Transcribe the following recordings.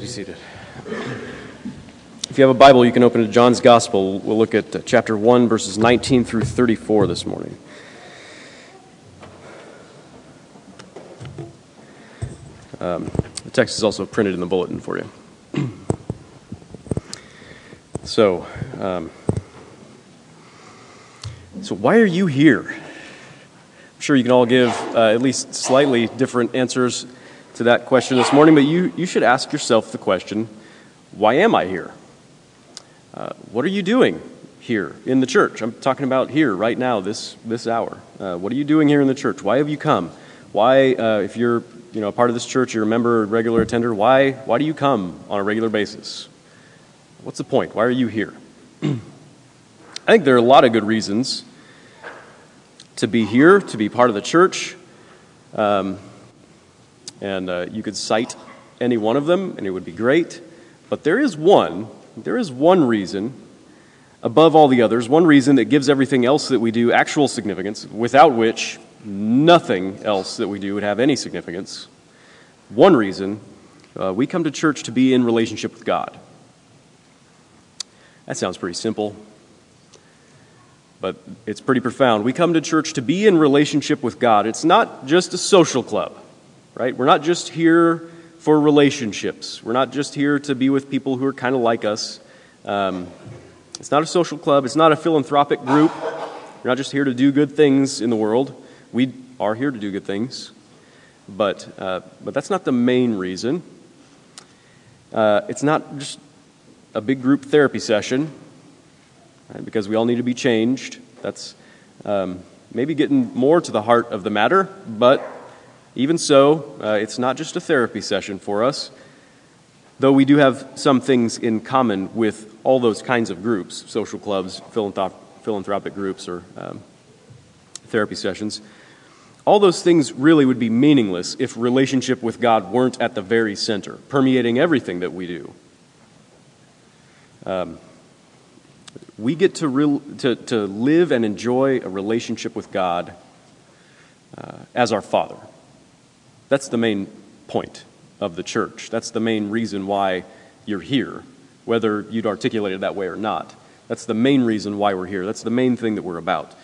Be seated. If you have a Bible, you can open to John's Gospel. We'll look at uh, chapter 1, verses 19 through 34 this morning. Um, the text is also printed in the bulletin for you. so, um, so why are you here? I'm sure you can all give uh, at least slightly different answers to that question this morning, but you, you should ask yourself the question why am I here? Uh, what are you doing here in the church? I'm talking about here, right now, this, this hour. Uh, what are you doing here in the church? Why have you come? Why, uh, if you're you know, a part of this church, you're a member, a regular attender, why, why do you come on a regular basis? What's the point? Why are you here? I think there are a lot of good reasons to be here, to be part of the church. Um, and uh, you could cite any one of them, and it would be great. But there is one, there is one reason above all the others, one reason that gives everything else that we do actual significance, without which nothing else that we do would have any significance. One reason uh, we come to church to be in relationship with God. That sounds pretty simple, but it's pretty profound. We come to church to be in relationship with God. It's not just a social club right? We're not just here for relationships. We're not just here to be with people who are kind of like us. Um, it's not a social club. It's not a philanthropic group. We're not just here to do good things in the world. We are here to do good things, but uh, but that's not the main reason. Uh, it's not just a big group therapy session, right? because we all need to be changed. That's um, maybe getting more to the heart of the matter, but even so, uh, it's not just a therapy session for us, though we do have some things in common with all those kinds of groups social clubs, philanthrop- philanthropic groups, or um, therapy sessions. All those things really would be meaningless if relationship with God weren't at the very center, permeating everything that we do. Um, we get to, re- to, to live and enjoy a relationship with God uh, as our Father. That's the main point of the church. That's the main reason why you're here, whether you'd articulate it that way or not. That's the main reason why we're here. That's the main thing that we're about.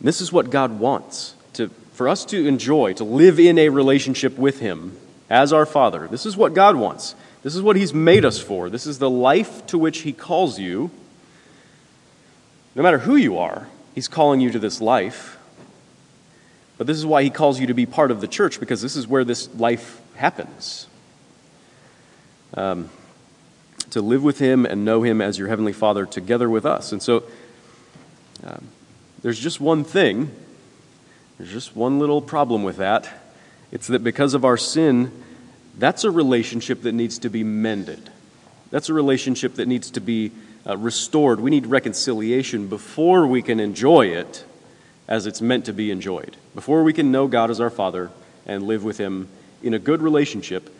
This is what God wants to, for us to enjoy, to live in a relationship with Him as our Father. This is what God wants. This is what He's made us for. This is the life to which He calls you. No matter who you are, He's calling you to this life. But this is why he calls you to be part of the church, because this is where this life happens. Um, to live with him and know him as your heavenly Father together with us. And so um, there's just one thing, there's just one little problem with that. It's that because of our sin, that's a relationship that needs to be mended. That's a relationship that needs to be uh, restored. We need reconciliation before we can enjoy it as it's meant to be enjoyed. Before we can know God as our Father and live with Him in a good relationship,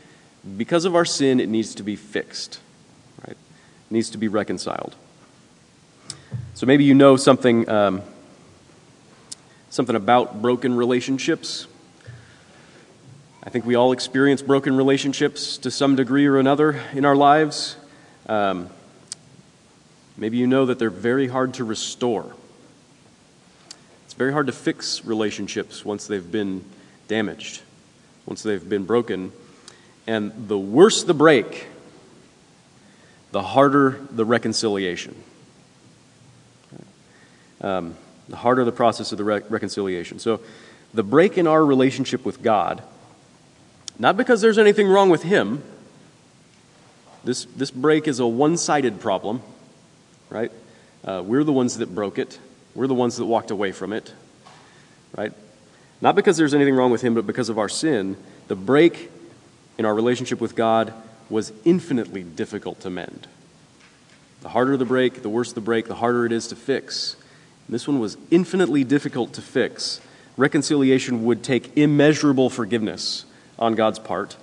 because of our sin, it needs to be fixed, right? It needs to be reconciled. So maybe you know something, um, something about broken relationships. I think we all experience broken relationships to some degree or another in our lives. Um, maybe you know that they're very hard to restore. It's very hard to fix relationships once they've been damaged, once they've been broken. And the worse the break, the harder the reconciliation. Um, the harder the process of the re- reconciliation. So, the break in our relationship with God, not because there's anything wrong with Him, this, this break is a one sided problem, right? Uh, we're the ones that broke it. We're the ones that walked away from it, right? Not because there's anything wrong with him, but because of our sin. The break in our relationship with God was infinitely difficult to mend. The harder the break, the worse the break, the harder it is to fix. And this one was infinitely difficult to fix. Reconciliation would take immeasurable forgiveness on God's part.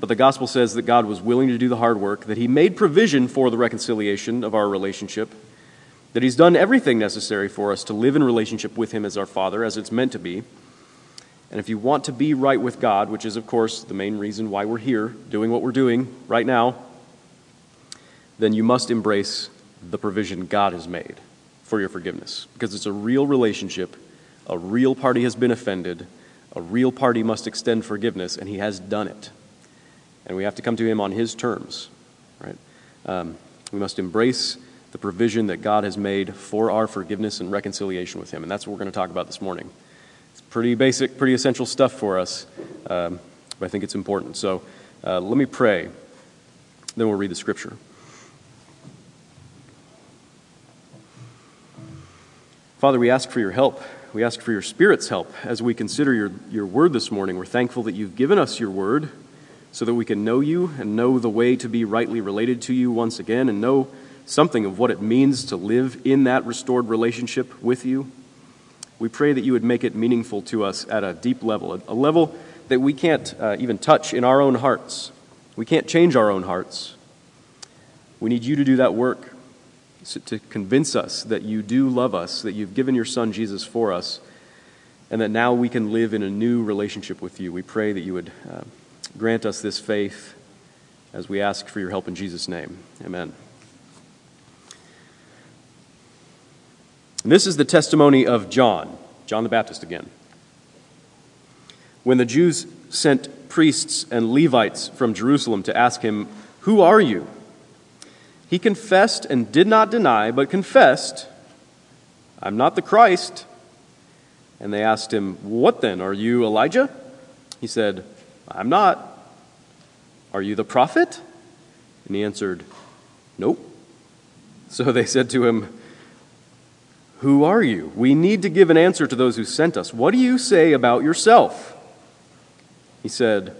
But the gospel says that God was willing to do the hard work, that He made provision for the reconciliation of our relationship, that He's done everything necessary for us to live in relationship with Him as our Father, as it's meant to be. And if you want to be right with God, which is, of course, the main reason why we're here doing what we're doing right now, then you must embrace the provision God has made for your forgiveness. Because it's a real relationship, a real party has been offended, a real party must extend forgiveness, and he has done it. And we have to come to him on his terms, right? Um, we must embrace the provision that God has made for our forgiveness and reconciliation with him. And that's what we're going to talk about this morning. It's pretty basic, pretty essential stuff for us, um, but I think it's important. So uh, let me pray, then we'll read the scripture. Father, we ask for your help. We ask for your Spirit's help as we consider your, your word this morning. We're thankful that you've given us your word so that we can know you and know the way to be rightly related to you once again and know something of what it means to live in that restored relationship with you. We pray that you would make it meaningful to us at a deep level, a level that we can't uh, even touch in our own hearts. We can't change our own hearts. We need you to do that work to convince us that you do love us, that you've given your Son Jesus for us, and that now we can live in a new relationship with you. We pray that you would uh, grant us this faith as we ask for your help in Jesus' name. Amen. This is the testimony of John, John the Baptist again. When the Jews sent priests and Levites from Jerusalem to ask him, Who are you? He confessed and did not deny, but confessed, I'm not the Christ. And they asked him, What then? Are you Elijah? He said, I'm not. Are you the prophet? And he answered, Nope. So they said to him, Who are you? We need to give an answer to those who sent us. What do you say about yourself? He said,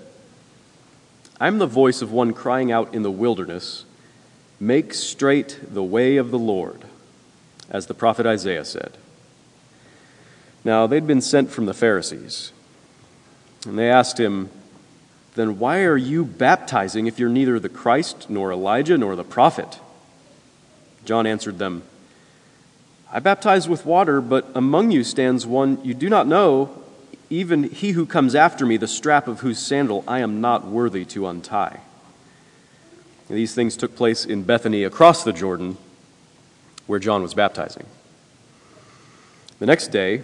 I'm the voice of one crying out in the wilderness. Make straight the way of the Lord, as the prophet Isaiah said. Now, they'd been sent from the Pharisees, and they asked him, Then why are you baptizing if you're neither the Christ, nor Elijah, nor the prophet? John answered them, I baptize with water, but among you stands one you do not know, even he who comes after me, the strap of whose sandal I am not worthy to untie. These things took place in Bethany across the Jordan, where John was baptizing. The next day,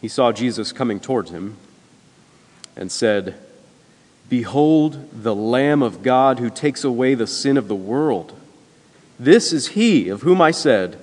he saw Jesus coming towards him and said, Behold the Lamb of God who takes away the sin of the world. This is he of whom I said,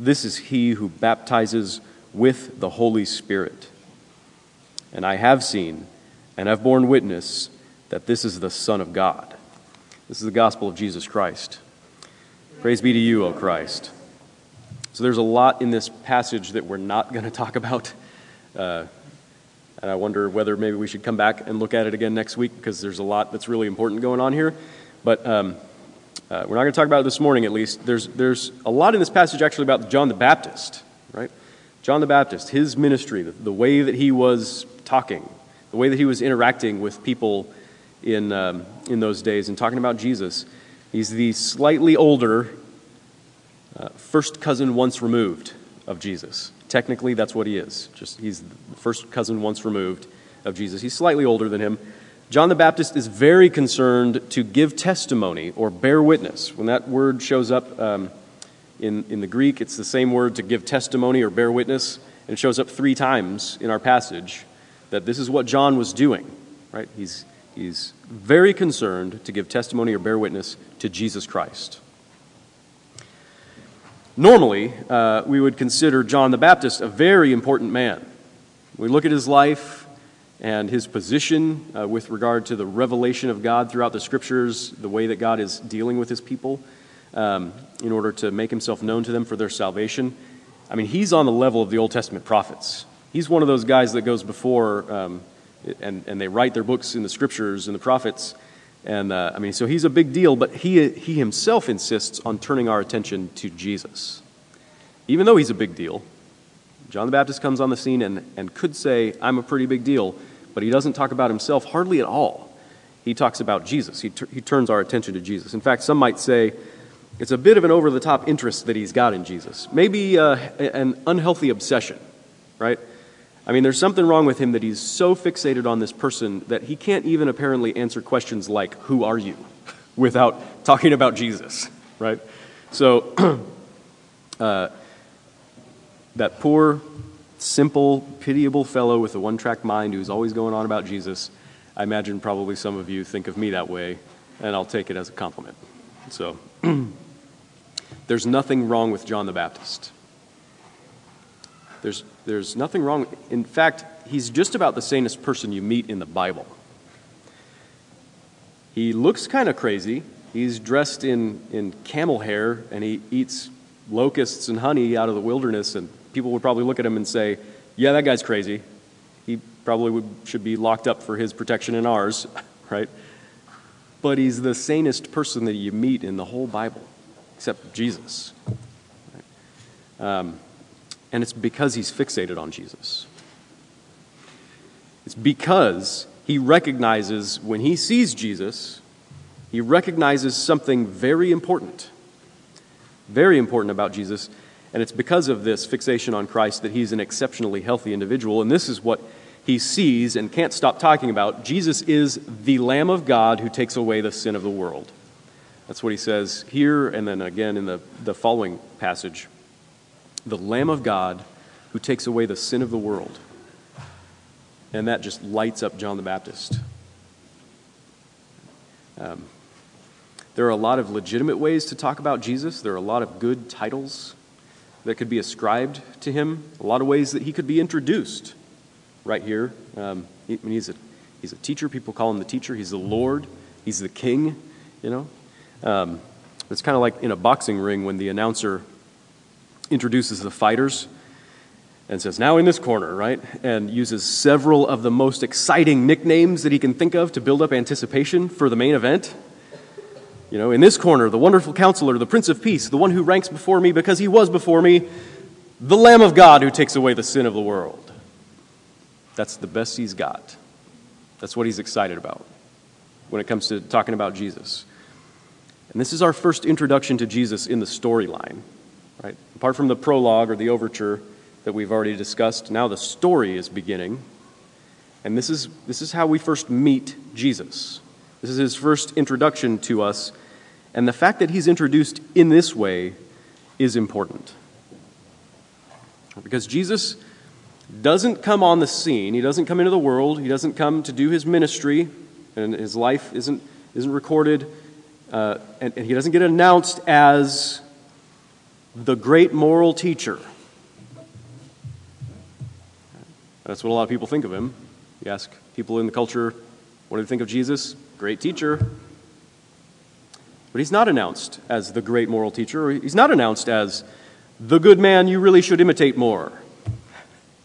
this is he who baptizes with the Holy Spirit. And I have seen and have borne witness that this is the Son of God. This is the gospel of Jesus Christ. Praise be to you, O Christ. So there's a lot in this passage that we're not going to talk about. Uh, and I wonder whether maybe we should come back and look at it again next week because there's a lot that's really important going on here. But um, uh, we're not going to talk about it this morning, at least. There's, there's a lot in this passage actually about John the Baptist, right? John the Baptist, his ministry, the, the way that he was talking, the way that he was interacting with people in, um, in those days and talking about Jesus. He's the slightly older uh, first cousin once removed of Jesus. Technically, that's what he is. Just he's the first cousin once removed of Jesus. He's slightly older than him. John the Baptist is very concerned to give testimony or bear witness. When that word shows up um, in, in the Greek, it's the same word to give testimony or bear witness, and it shows up three times in our passage that this is what John was doing. Right? He's He's very concerned to give testimony or bear witness to Jesus Christ. Normally, uh, we would consider John the Baptist a very important man. We look at his life and his position uh, with regard to the revelation of God throughout the scriptures, the way that God is dealing with his people um, in order to make himself known to them for their salvation. I mean, he's on the level of the Old Testament prophets. He's one of those guys that goes before um, and, and they write their books in the scriptures and the prophets. And uh, I mean, so he's a big deal, but he, he himself insists on turning our attention to Jesus. Even though he's a big deal, John the Baptist comes on the scene and, and could say, I'm a pretty big deal, but he doesn't talk about himself hardly at all. He talks about Jesus. He, he turns our attention to Jesus. In fact, some might say it's a bit of an over the top interest that he's got in Jesus. Maybe uh, an unhealthy obsession, right? I mean, there's something wrong with him that he's so fixated on this person that he can't even apparently answer questions like, Who are you? without talking about Jesus, right? So, uh, that poor, simple, pitiable fellow with a one track mind who's always going on about Jesus, I imagine probably some of you think of me that way, and I'll take it as a compliment. So, there's nothing wrong with John the Baptist. There's, there's nothing wrong. In fact, he's just about the sanest person you meet in the Bible. He looks kind of crazy. He's dressed in, in camel hair and he eats locusts and honey out of the wilderness. And people would probably look at him and say, Yeah, that guy's crazy. He probably would, should be locked up for his protection and ours, right? But he's the sanest person that you meet in the whole Bible, except Jesus. Right? Um, and it's because he's fixated on Jesus. It's because he recognizes when he sees Jesus, he recognizes something very important. Very important about Jesus. And it's because of this fixation on Christ that he's an exceptionally healthy individual. And this is what he sees and can't stop talking about. Jesus is the Lamb of God who takes away the sin of the world. That's what he says here and then again in the, the following passage the Lamb of God who takes away the sin of the world. And that just lights up John the Baptist. Um, there are a lot of legitimate ways to talk about Jesus. There are a lot of good titles that could be ascribed to him, a lot of ways that he could be introduced right here. Um, he, he's, a, he's a teacher. People call him the teacher. He's the Lord. He's the king, you know. Um, it's kind of like in a boxing ring when the announcer introduces the fighters and says, Now in this corner, right? And uses several of the most exciting nicknames that he can think of to build up anticipation for the main event. You know, in this corner, the wonderful counselor, the Prince of Peace, the one who ranks before me because he was before me, the Lamb of God who takes away the sin of the world. That's the best he's got. That's what he's excited about when it comes to talking about Jesus. And this is our first introduction to Jesus in the storyline. Right? Apart from the prologue or the overture that we've already discussed, now the story is beginning. And this is, this is how we first meet Jesus. This is his first introduction to us. And the fact that he's introduced in this way is important. Because Jesus doesn't come on the scene, he doesn't come into the world, he doesn't come to do his ministry, and his life isn't, isn't recorded, uh, and, and he doesn't get announced as the great moral teacher. That's what a lot of people think of him. You ask people in the culture, what do they think of Jesus? Great teacher. But he's not announced as the great moral teacher. He's not announced as the good man you really should imitate more.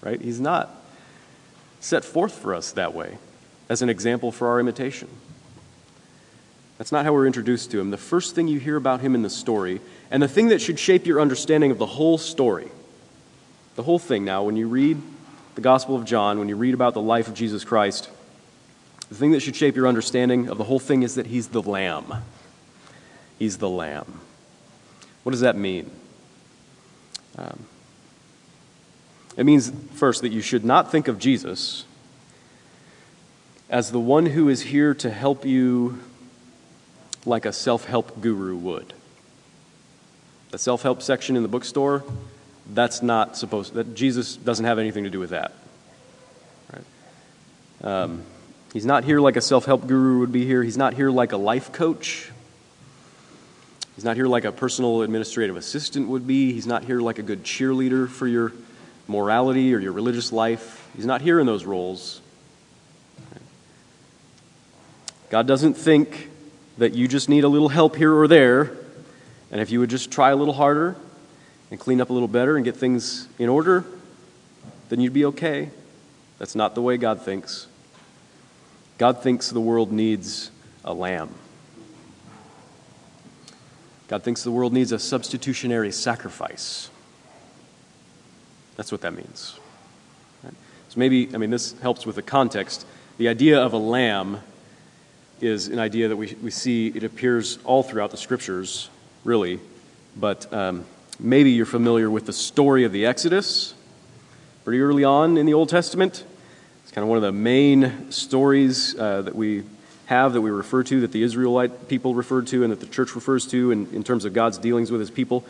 Right? He's not set forth for us that way as an example for our imitation. That's not how we're introduced to him. The first thing you hear about him in the story, and the thing that should shape your understanding of the whole story, the whole thing now, when you read the Gospel of John, when you read about the life of Jesus Christ, the thing that should shape your understanding of the whole thing is that he's the Lamb. He's the Lamb. What does that mean? Um, it means, first, that you should not think of Jesus as the one who is here to help you like a self help guru would. The self help section in the bookstore, that's not supposed that Jesus doesn't have anything to do with that. Right? Um, he's not here like a self help guru would be here. He's not here like a life coach. He's not here like a personal administrative assistant would be. He's not here like a good cheerleader for your morality or your religious life. He's not here in those roles. God doesn't think that you just need a little help here or there, and if you would just try a little harder and clean up a little better and get things in order, then you'd be okay. That's not the way God thinks. God thinks the world needs a lamb. God thinks the world needs a substitutionary sacrifice. That's what that means. Right? So maybe, I mean, this helps with the context. The idea of a lamb is an idea that we, we see, it appears all throughout the scriptures, really. But um, maybe you're familiar with the story of the Exodus pretty early on in the Old Testament. Kind of one of the main stories uh, that we have, that we refer to, that the Israelite people referred to, and that the church refers to in, in terms of God's dealings with his people.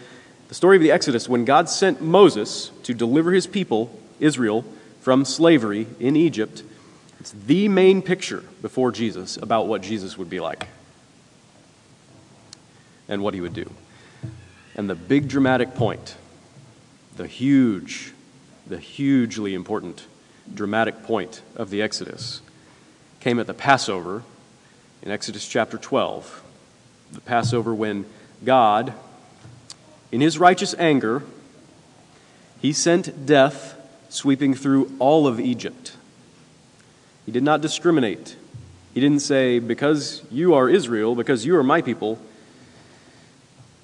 The story of the Exodus, when God sent Moses to deliver his people, Israel, from slavery in Egypt, it's the main picture before Jesus about what Jesus would be like and what he would do. And the big dramatic point, the huge, the hugely important dramatic point of the Exodus, came at the Passover in Exodus chapter 12. The Passover when God, in his righteous anger, he sent death sweeping through all of Egypt. He did not discriminate. He didn't say, because you are Israel, because you are my people,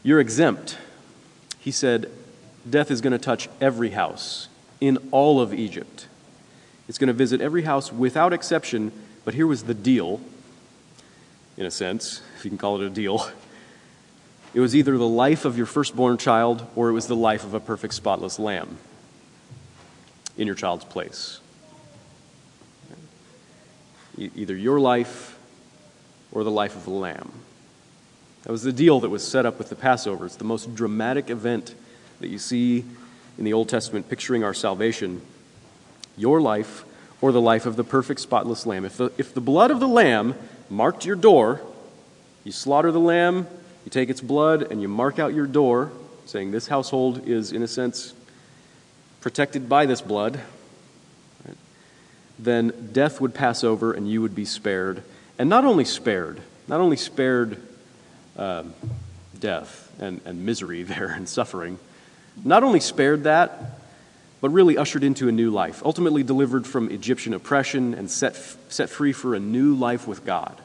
you're exempt. He said, death is going to touch every house in all of Egypt. It's going to visit every house without exception, but here was the deal in a sense, if you can call it a deal. It was either the life of your firstborn child or it was the life of a perfect, spotless lamb in your child's place. Either your life or the life of the lamb. That was the deal that was set up with the Passover. It's the most dramatic event that you see in the Old Testament picturing our salvation. Your life or the life of the perfect, spotless lamb. If the, if the blood of the lamb marked your door. You slaughter the lamb, you take its blood, and you mark out your door, saying this household is, in a sense, protected by this blood. Right? Then death would pass over and you would be spared. And not only spared, not only spared um, death and, and misery there and suffering, not only spared that, but really ushered into a new life, ultimately delivered from Egyptian oppression and set, set free for a new life with God.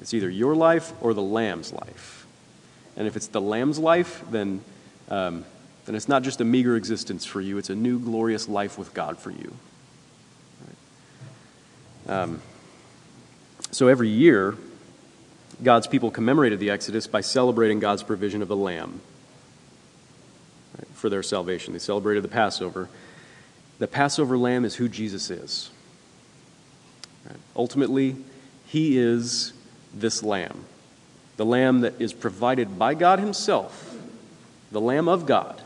It's either your life or the lamb's life. And if it's the lamb's life, then, um, then it's not just a meager existence for you, it's a new glorious life with God for you. Um, so every year, God's people commemorated the Exodus by celebrating God's provision of the lamb for their salvation. They celebrated the Passover. The Passover lamb is who Jesus is. Right? Ultimately, he is this lamb, the lamb that is provided by God Himself, the Lamb of God.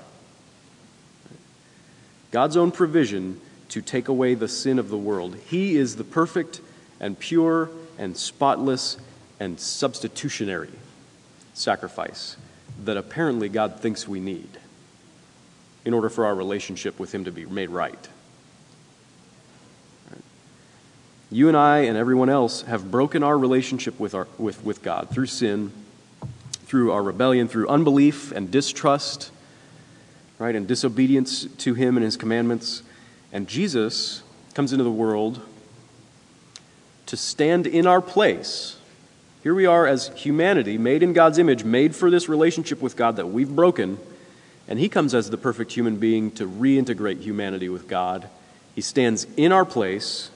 God's own provision to take away the sin of the world. He is the perfect and pure and spotless and substitutionary sacrifice that apparently God thinks we need in order for our relationship with Him to be made right. You and I and everyone else have broken our relationship with, our, with, with God through sin, through our rebellion, through unbelief and distrust, right, and disobedience to Him and His commandments. And Jesus comes into the world to stand in our place. Here we are as humanity, made in God's image, made for this relationship with God that we've broken. And He comes as the perfect human being to reintegrate humanity with God. He stands in our place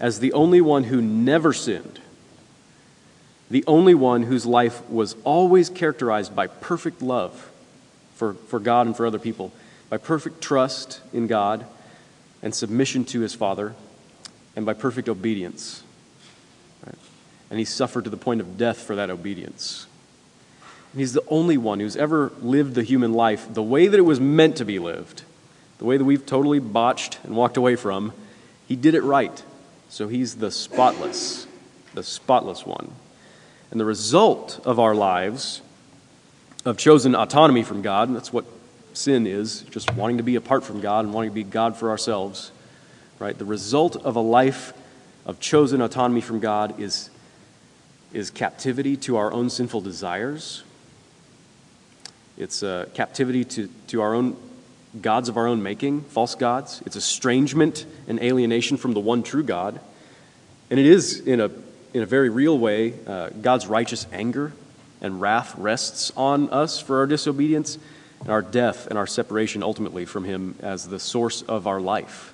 as the only one who never sinned, the only one whose life was always characterized by perfect love for, for God and for other people, by perfect trust in God and submission to his Father, and by perfect obedience. Right? And he suffered to the point of death for that obedience. He's the only one who's ever lived the human life the way that it was meant to be lived, the way that we've totally botched and walked away from. He did it right. So he's the spotless, the spotless one. And the result of our lives, of chosen autonomy from God, and that's what sin is, just wanting to be apart from God and wanting to be God for ourselves, right? The result of a life of chosen autonomy from God is, is captivity to our own sinful desires. It's uh, captivity to, to our own gods of our own making, false gods. It's estrangement and alienation from the one true God. And it is, in a, in a very real way, uh, God's righteous anger and wrath rests on us for our disobedience and our death and our separation ultimately from Him as the source of our life.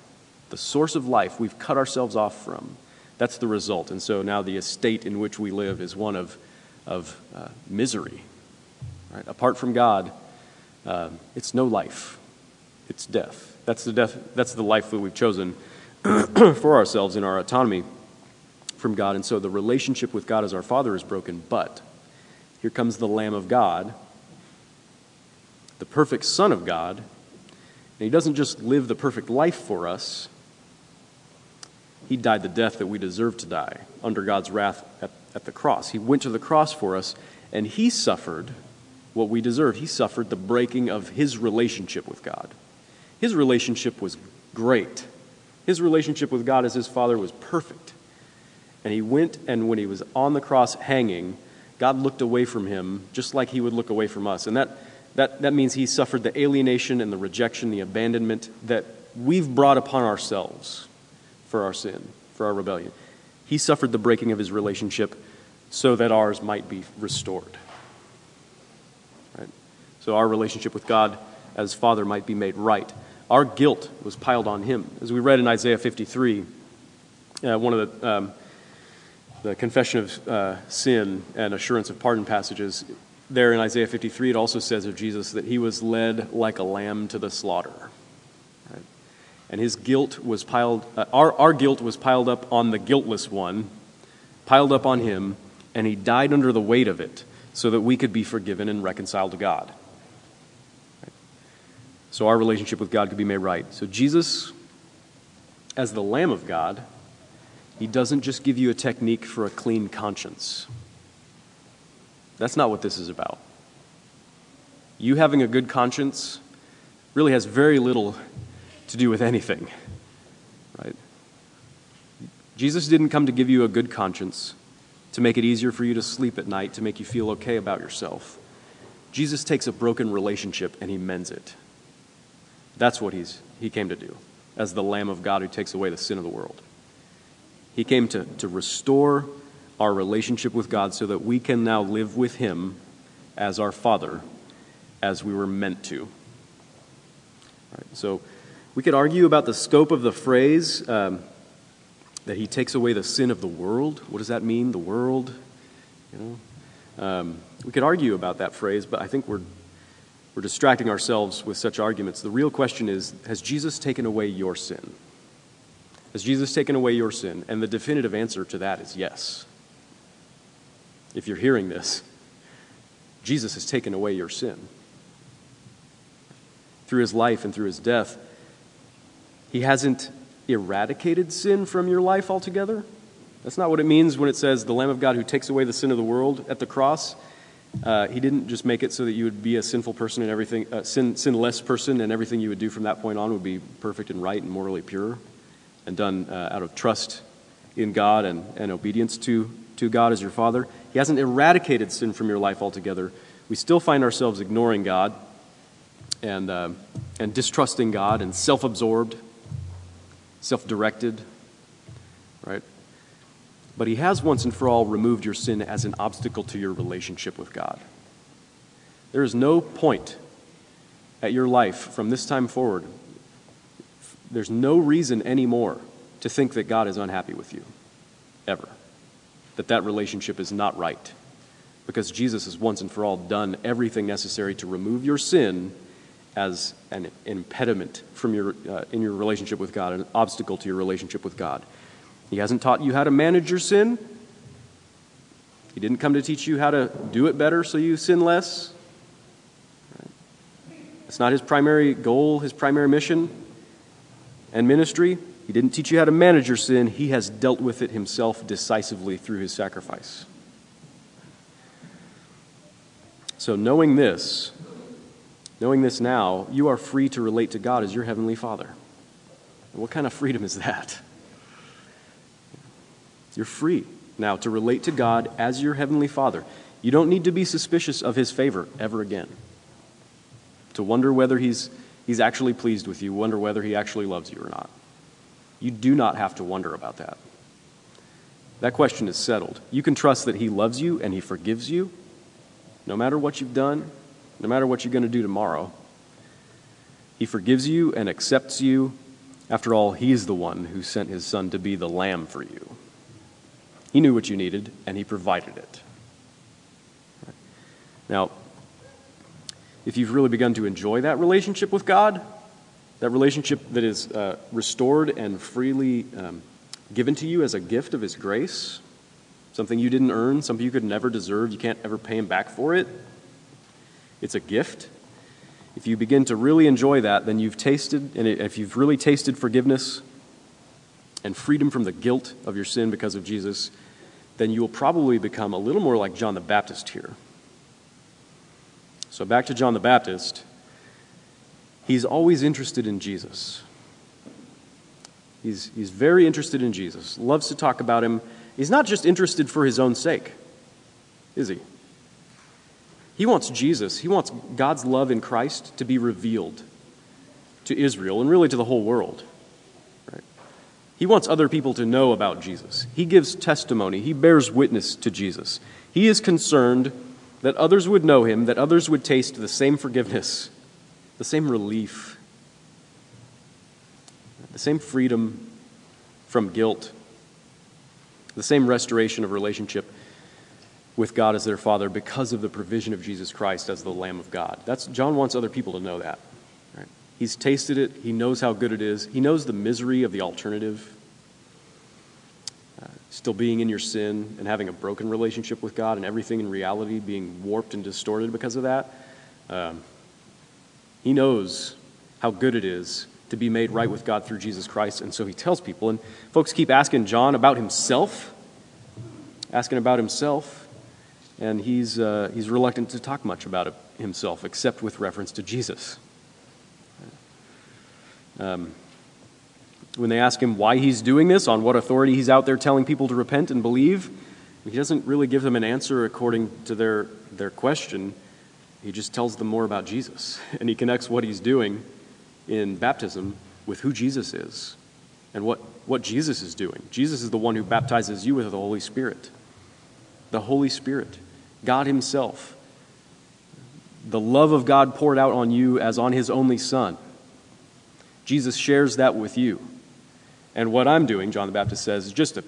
The source of life we've cut ourselves off from. That's the result. And so now the estate in which we live is one of, of uh, misery. Right? Apart from God, uh, it's no life, it's death. That's the, death, that's the life that we've chosen for ourselves in our autonomy from God. And so the relationship with God as our Father is broken. But here comes the Lamb of God, the perfect Son of God. And He doesn't just live the perfect life for us, He died the death that we deserve to die under God's wrath at, at the cross. He went to the cross for us, and He suffered what we deserve. He suffered the breaking of His relationship with God. His relationship was great. His relationship with God as His Father was perfect. And he went, and when he was on the cross hanging, God looked away from him just like he would look away from us. And that, that, that means he suffered the alienation and the rejection, the abandonment that we've brought upon ourselves for our sin, for our rebellion. He suffered the breaking of his relationship so that ours might be restored. So our relationship with God as Father might be made right. Our guilt was piled on him. As we read in Isaiah 53, uh, one of the. Um, the confession of uh, sin and assurance of pardon passages, there in Isaiah 53, it also says of Jesus that he was led like a lamb to the slaughter. And his guilt was piled, uh, our, our guilt was piled up on the guiltless one, piled up on him, and he died under the weight of it so that we could be forgiven and reconciled to God. So our relationship with God could be made right. So Jesus, as the Lamb of God, he doesn't just give you a technique for a clean conscience. That's not what this is about. You having a good conscience really has very little to do with anything, right? Jesus didn't come to give you a good conscience to make it easier for you to sleep at night, to make you feel okay about yourself. Jesus takes a broken relationship and he mends it. That's what he's, he came to do as the Lamb of God who takes away the sin of the world. He came to, to restore our relationship with God so that we can now live with Him as our Father, as we were meant to. Right, so we could argue about the scope of the phrase um, that He takes away the sin of the world. What does that mean, the world? You know? Um, we could argue about that phrase, but I think we're, we're distracting ourselves with such arguments. The real question is Has Jesus taken away your sin? Has Jesus taken away your sin? And the definitive answer to that is yes. If you're hearing this, Jesus has taken away your sin. Through his life and through his death, he hasn't eradicated sin from your life altogether. That's not what it means when it says the Lamb of God who takes away the sin of the world at the cross. Uh, he didn't just make it so that you would be a sinful person and everything, uh, sin, sinless person, and everything you would do from that point on would be perfect and right and morally pure and done uh, out of trust in God and, and obedience to, to God as your Father. He hasn't eradicated sin from your life altogether. We still find ourselves ignoring God and, uh, and distrusting God and self absorbed, self directed, right? But He has once and for all removed your sin as an obstacle to your relationship with God. There is no point at your life from this time forward there's no reason anymore to think that God is unhappy with you, ever. That that relationship is not right. Because Jesus has once and for all done everything necessary to remove your sin as an impediment from your, uh, in your relationship with God, an obstacle to your relationship with God. He hasn't taught you how to manage your sin. He didn't come to teach you how to do it better so you sin less. It's not his primary goal, his primary mission and ministry. He didn't teach you how to manage your sin, He has dealt with it Himself decisively through His sacrifice. So, knowing this, knowing this now, you are free to relate to God as your Heavenly Father. What kind of freedom is that? You're free now to relate to God as your Heavenly Father. You don't need to be suspicious of His favor ever again. To wonder whether He's he's actually pleased with you, wonder whether he actually loves you or not. You do not have to wonder about that. That question is settled. You can trust that he loves you and he forgives you, no matter what you've done, no matter what you're going to do tomorrow. He forgives you and accepts you. After all, he's the one who sent his son to be the lamb for you. He knew what you needed and he provided it. Now, if you've really begun to enjoy that relationship with God, that relationship that is uh, restored and freely um, given to you as a gift of His grace, something you didn't earn, something you could never deserve, you can't ever pay Him back for it. It's a gift. If you begin to really enjoy that, then you've tasted, and if you've really tasted forgiveness and freedom from the guilt of your sin because of Jesus, then you will probably become a little more like John the Baptist here. So, back to John the Baptist. He's always interested in Jesus. He's, he's very interested in Jesus, loves to talk about him. He's not just interested for his own sake, is he? He wants Jesus, he wants God's love in Christ to be revealed to Israel and really to the whole world. He wants other people to know about Jesus. He gives testimony, he bears witness to Jesus. He is concerned that others would know him, that others would taste the same forgiveness, the same relief, the same freedom from guilt, the same restoration of relationship with God as their Father because of the provision of Jesus Christ as the Lamb of God. That's, John wants other people to know that. He's tasted it, he knows how good it is, he knows the misery of the alternative still being in your sin and having a broken relationship with God and everything in reality being warped and distorted because of that. Um, he knows how good it is to be made right with God through Jesus Christ, and so he tells people. And folks keep asking John about himself, asking about himself, and he's, uh, he's reluctant to talk much about himself except with reference to Jesus. Um, when they ask him why he's doing this, on what authority he's out there telling people to repent and believe, he doesn't really give them an answer according to their, their question. He just tells them more about Jesus. And he connects what he's doing in baptism with who Jesus is and what, what Jesus is doing. Jesus is the one who baptizes you with the Holy Spirit. The Holy Spirit, God Himself. The love of God poured out on you as on His only Son. Jesus shares that with you. And what I'm doing, John the Baptist says, is just a,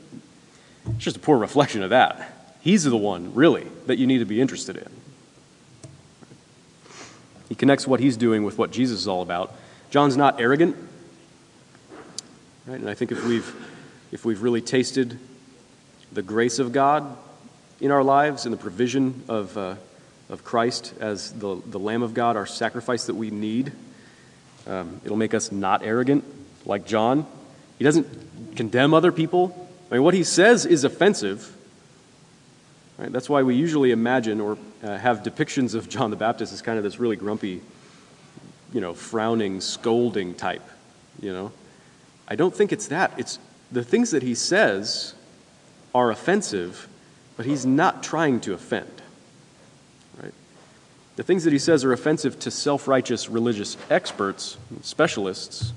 just a poor reflection of that. He's the one, really, that you need to be interested in. He connects what he's doing with what Jesus is all about. John's not arrogant. Right? And I think if we've, if we've really tasted the grace of God in our lives and the provision of, uh, of Christ as the, the Lamb of God, our sacrifice that we need, um, it'll make us not arrogant like John. He doesn't condemn other people. I mean, what he says is offensive. Right? That's why we usually imagine or uh, have depictions of John the Baptist as kind of this really grumpy, you know, frowning, scolding type. You know, I don't think it's that. It's the things that he says are offensive, but he's not trying to offend. The things that he says are offensive to self-righteous religious experts, specialists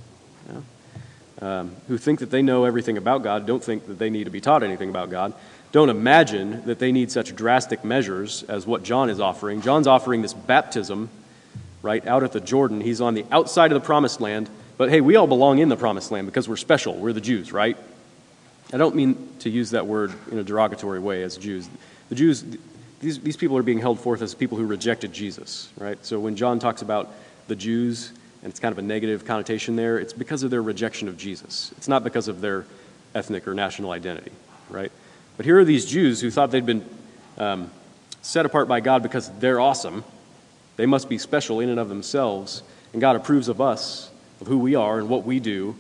um, who think that they know everything about God, don't think that they need to be taught anything about God, don't imagine that they need such drastic measures as what John is offering. John's offering this baptism, right, out at the Jordan. He's on the outside of the promised land, but hey, we all belong in the promised land because we're special. We're the Jews, right? I don't mean to use that word in a derogatory way as Jews. The Jews, these, these people are being held forth as people who rejected Jesus, right? So when John talks about the Jews, and it's kind of a negative connotation there, it's because of their rejection of Jesus. It's not because of their ethnic or national identity, right? But here are these Jews who thought they'd been um, set apart by God because they're awesome. They must be special in and of themselves, and God approves of us, of who we are and what we do.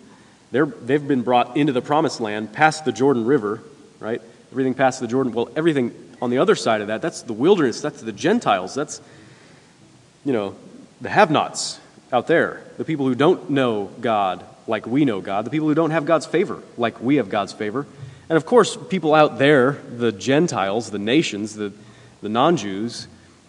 They're, they've been brought into the promised land, past the Jordan River, right? Everything past the Jordan. Well, everything on the other side of that, that's the wilderness, that's the Gentiles, that's, you know, the have nots out there, the people who don't know God like we know God, the people who don't have God's favor like we have God's favor. And of course, people out there, the Gentiles, the nations, the, the non Jews,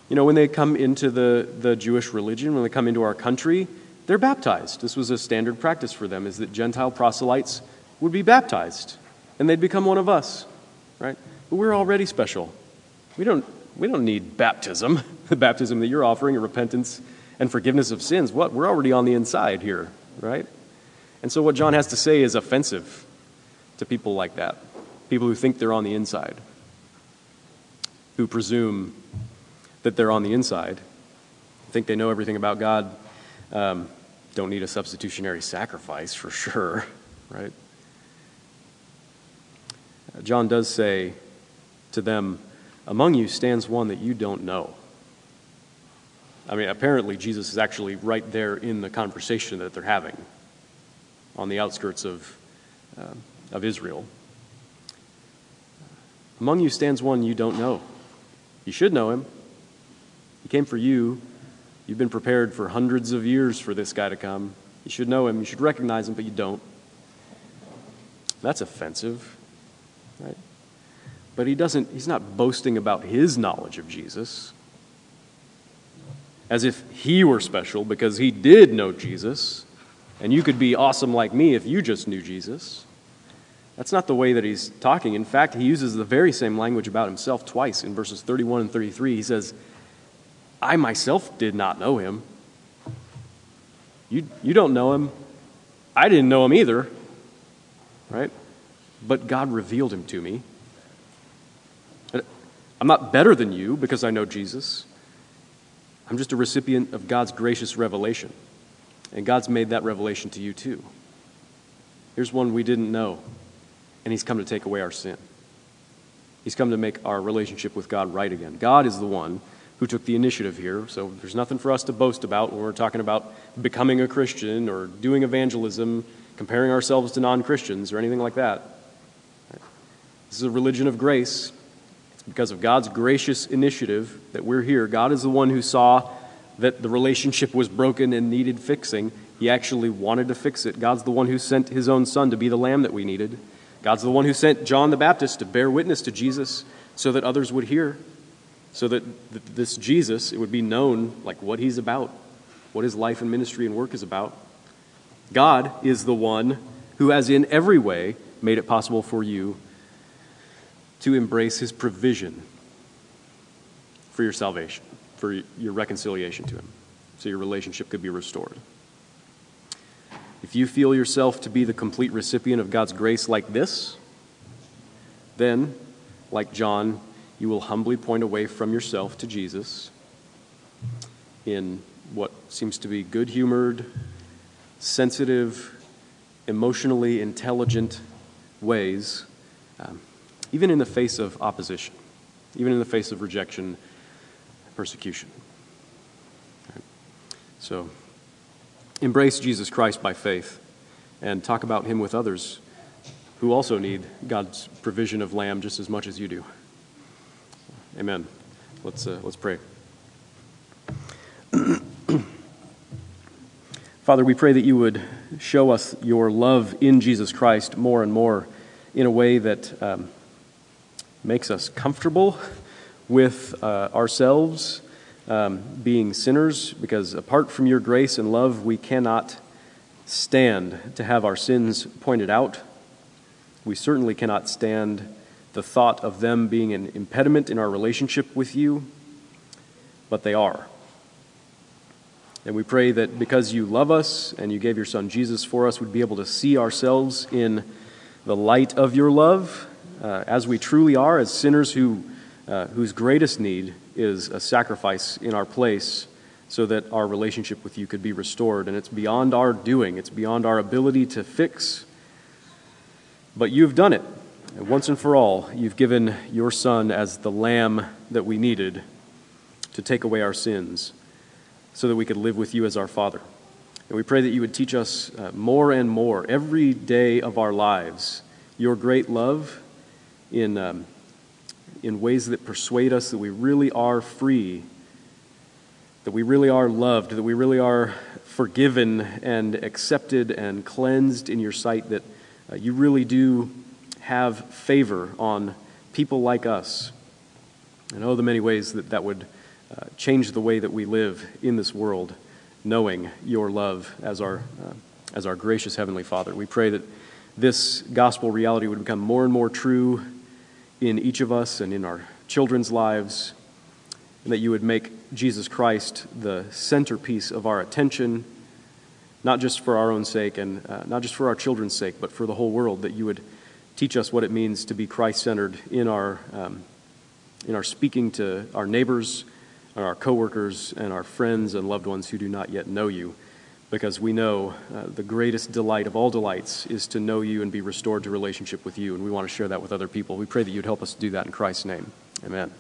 you know, when they come into the, the Jewish religion, when they come into our country, they're baptized. This was a standard practice for them, is that Gentile proselytes would be baptized, and they'd become one of us, right? We're already special. We don't, we don't need baptism, the baptism that you're offering, repentance and forgiveness of sins. What? We're already on the inside here, right? And so what John has to say is offensive to people like that, people who think they're on the inside, who presume that they're on the inside, think they know everything about God, um, don't need a substitutionary sacrifice for sure, right? John does say to them, Among you stands one that you don't know. I mean, apparently, Jesus is actually right there in the conversation that they're having on the outskirts of, uh, of Israel. Among you stands one you don't know. You should know him. He came for you. You've been prepared for hundreds of years for this guy to come. You should know him. You should recognize him, but you don't. That's offensive? But he doesn't, he's not boasting about his knowledge of Jesus as if he were special because he did know Jesus, and you could be awesome like me if you just knew Jesus. That's not the way that he's talking. In fact, he uses the very same language about himself twice in verses 31 and 33. He says, I myself did not know him. You, you don't know him. I didn't know him either. Right? But God revealed him to me. I'm not better than you because I know Jesus. I'm just a recipient of God's gracious revelation. And God's made that revelation to you too. Here's one we didn't know, and He's come to take away our sin. He's come to make our relationship with God right again. God is the one who took the initiative here, so there's nothing for us to boast about when we're talking about becoming a Christian or doing evangelism, comparing ourselves to non Christians or anything like that. This is a religion of grace, because of God's gracious initiative that we're here. God is the one who saw that the relationship was broken and needed fixing. He actually wanted to fix it. God's the one who sent his own son to be the lamb that we needed. God's the one who sent John the Baptist to bear witness to Jesus so that others would hear, so that this Jesus, it would be known like what he's about, what his life and ministry and work is about. God is the one who has in every way made it possible for you to embrace his provision for your salvation, for your reconciliation to him, so your relationship could be restored. If you feel yourself to be the complete recipient of God's grace like this, then, like John, you will humbly point away from yourself to Jesus in what seems to be good humored, sensitive, emotionally intelligent ways. Um, even in the face of opposition, even in the face of rejection, persecution. Right. So, embrace Jesus Christ by faith and talk about him with others who also need God's provision of lamb just as much as you do. Amen. Let's, uh, let's pray. Father, we pray that you would show us your love in Jesus Christ more and more in a way that um, makes us comfortable with uh, ourselves um, being sinners, because apart from your grace and love, we cannot stand to have our sins pointed out. We certainly cannot stand the thought of them being an impediment in our relationship with you, but they are. And we pray that because you love us and you gave your Son Jesus for us, we'd be able to see ourselves in the light of your love uh, as we truly are, as sinners who, uh, whose greatest need is a sacrifice in our place so that our relationship with you could be restored. And it's beyond our doing, it's beyond our ability to fix. But you've done it. And once and for all, you've given your Son as the lamb that we needed to take away our sins so that we could live with you as our Father. And we pray that you would teach us uh, more and more every day of our lives your great love in, um, in ways that persuade us that we really are free, that we really are loved, that we really are forgiven and accepted and cleansed in your sight, that uh, you really do have favor on people like us. And oh, the many ways that that would uh, change the way that we live in this world, knowing your love as our, uh, as our gracious Heavenly Father. We pray that this gospel reality would become more and more true in each of us and in our children's lives, and that you would make Jesus Christ the centerpiece of our attention, not just for our own sake and uh, not just for our children's sake, but for the whole world, that you would teach us what it means to be Christ centered in our, um, in our speaking to our neighbors, and our coworkers, and our friends and loved ones who do not yet know you. Because we know uh, the greatest delight of all delights is to know you and be restored to relationship with you, and we want to share that with other people. We pray that you'd help us do that in Christ's name. Amen.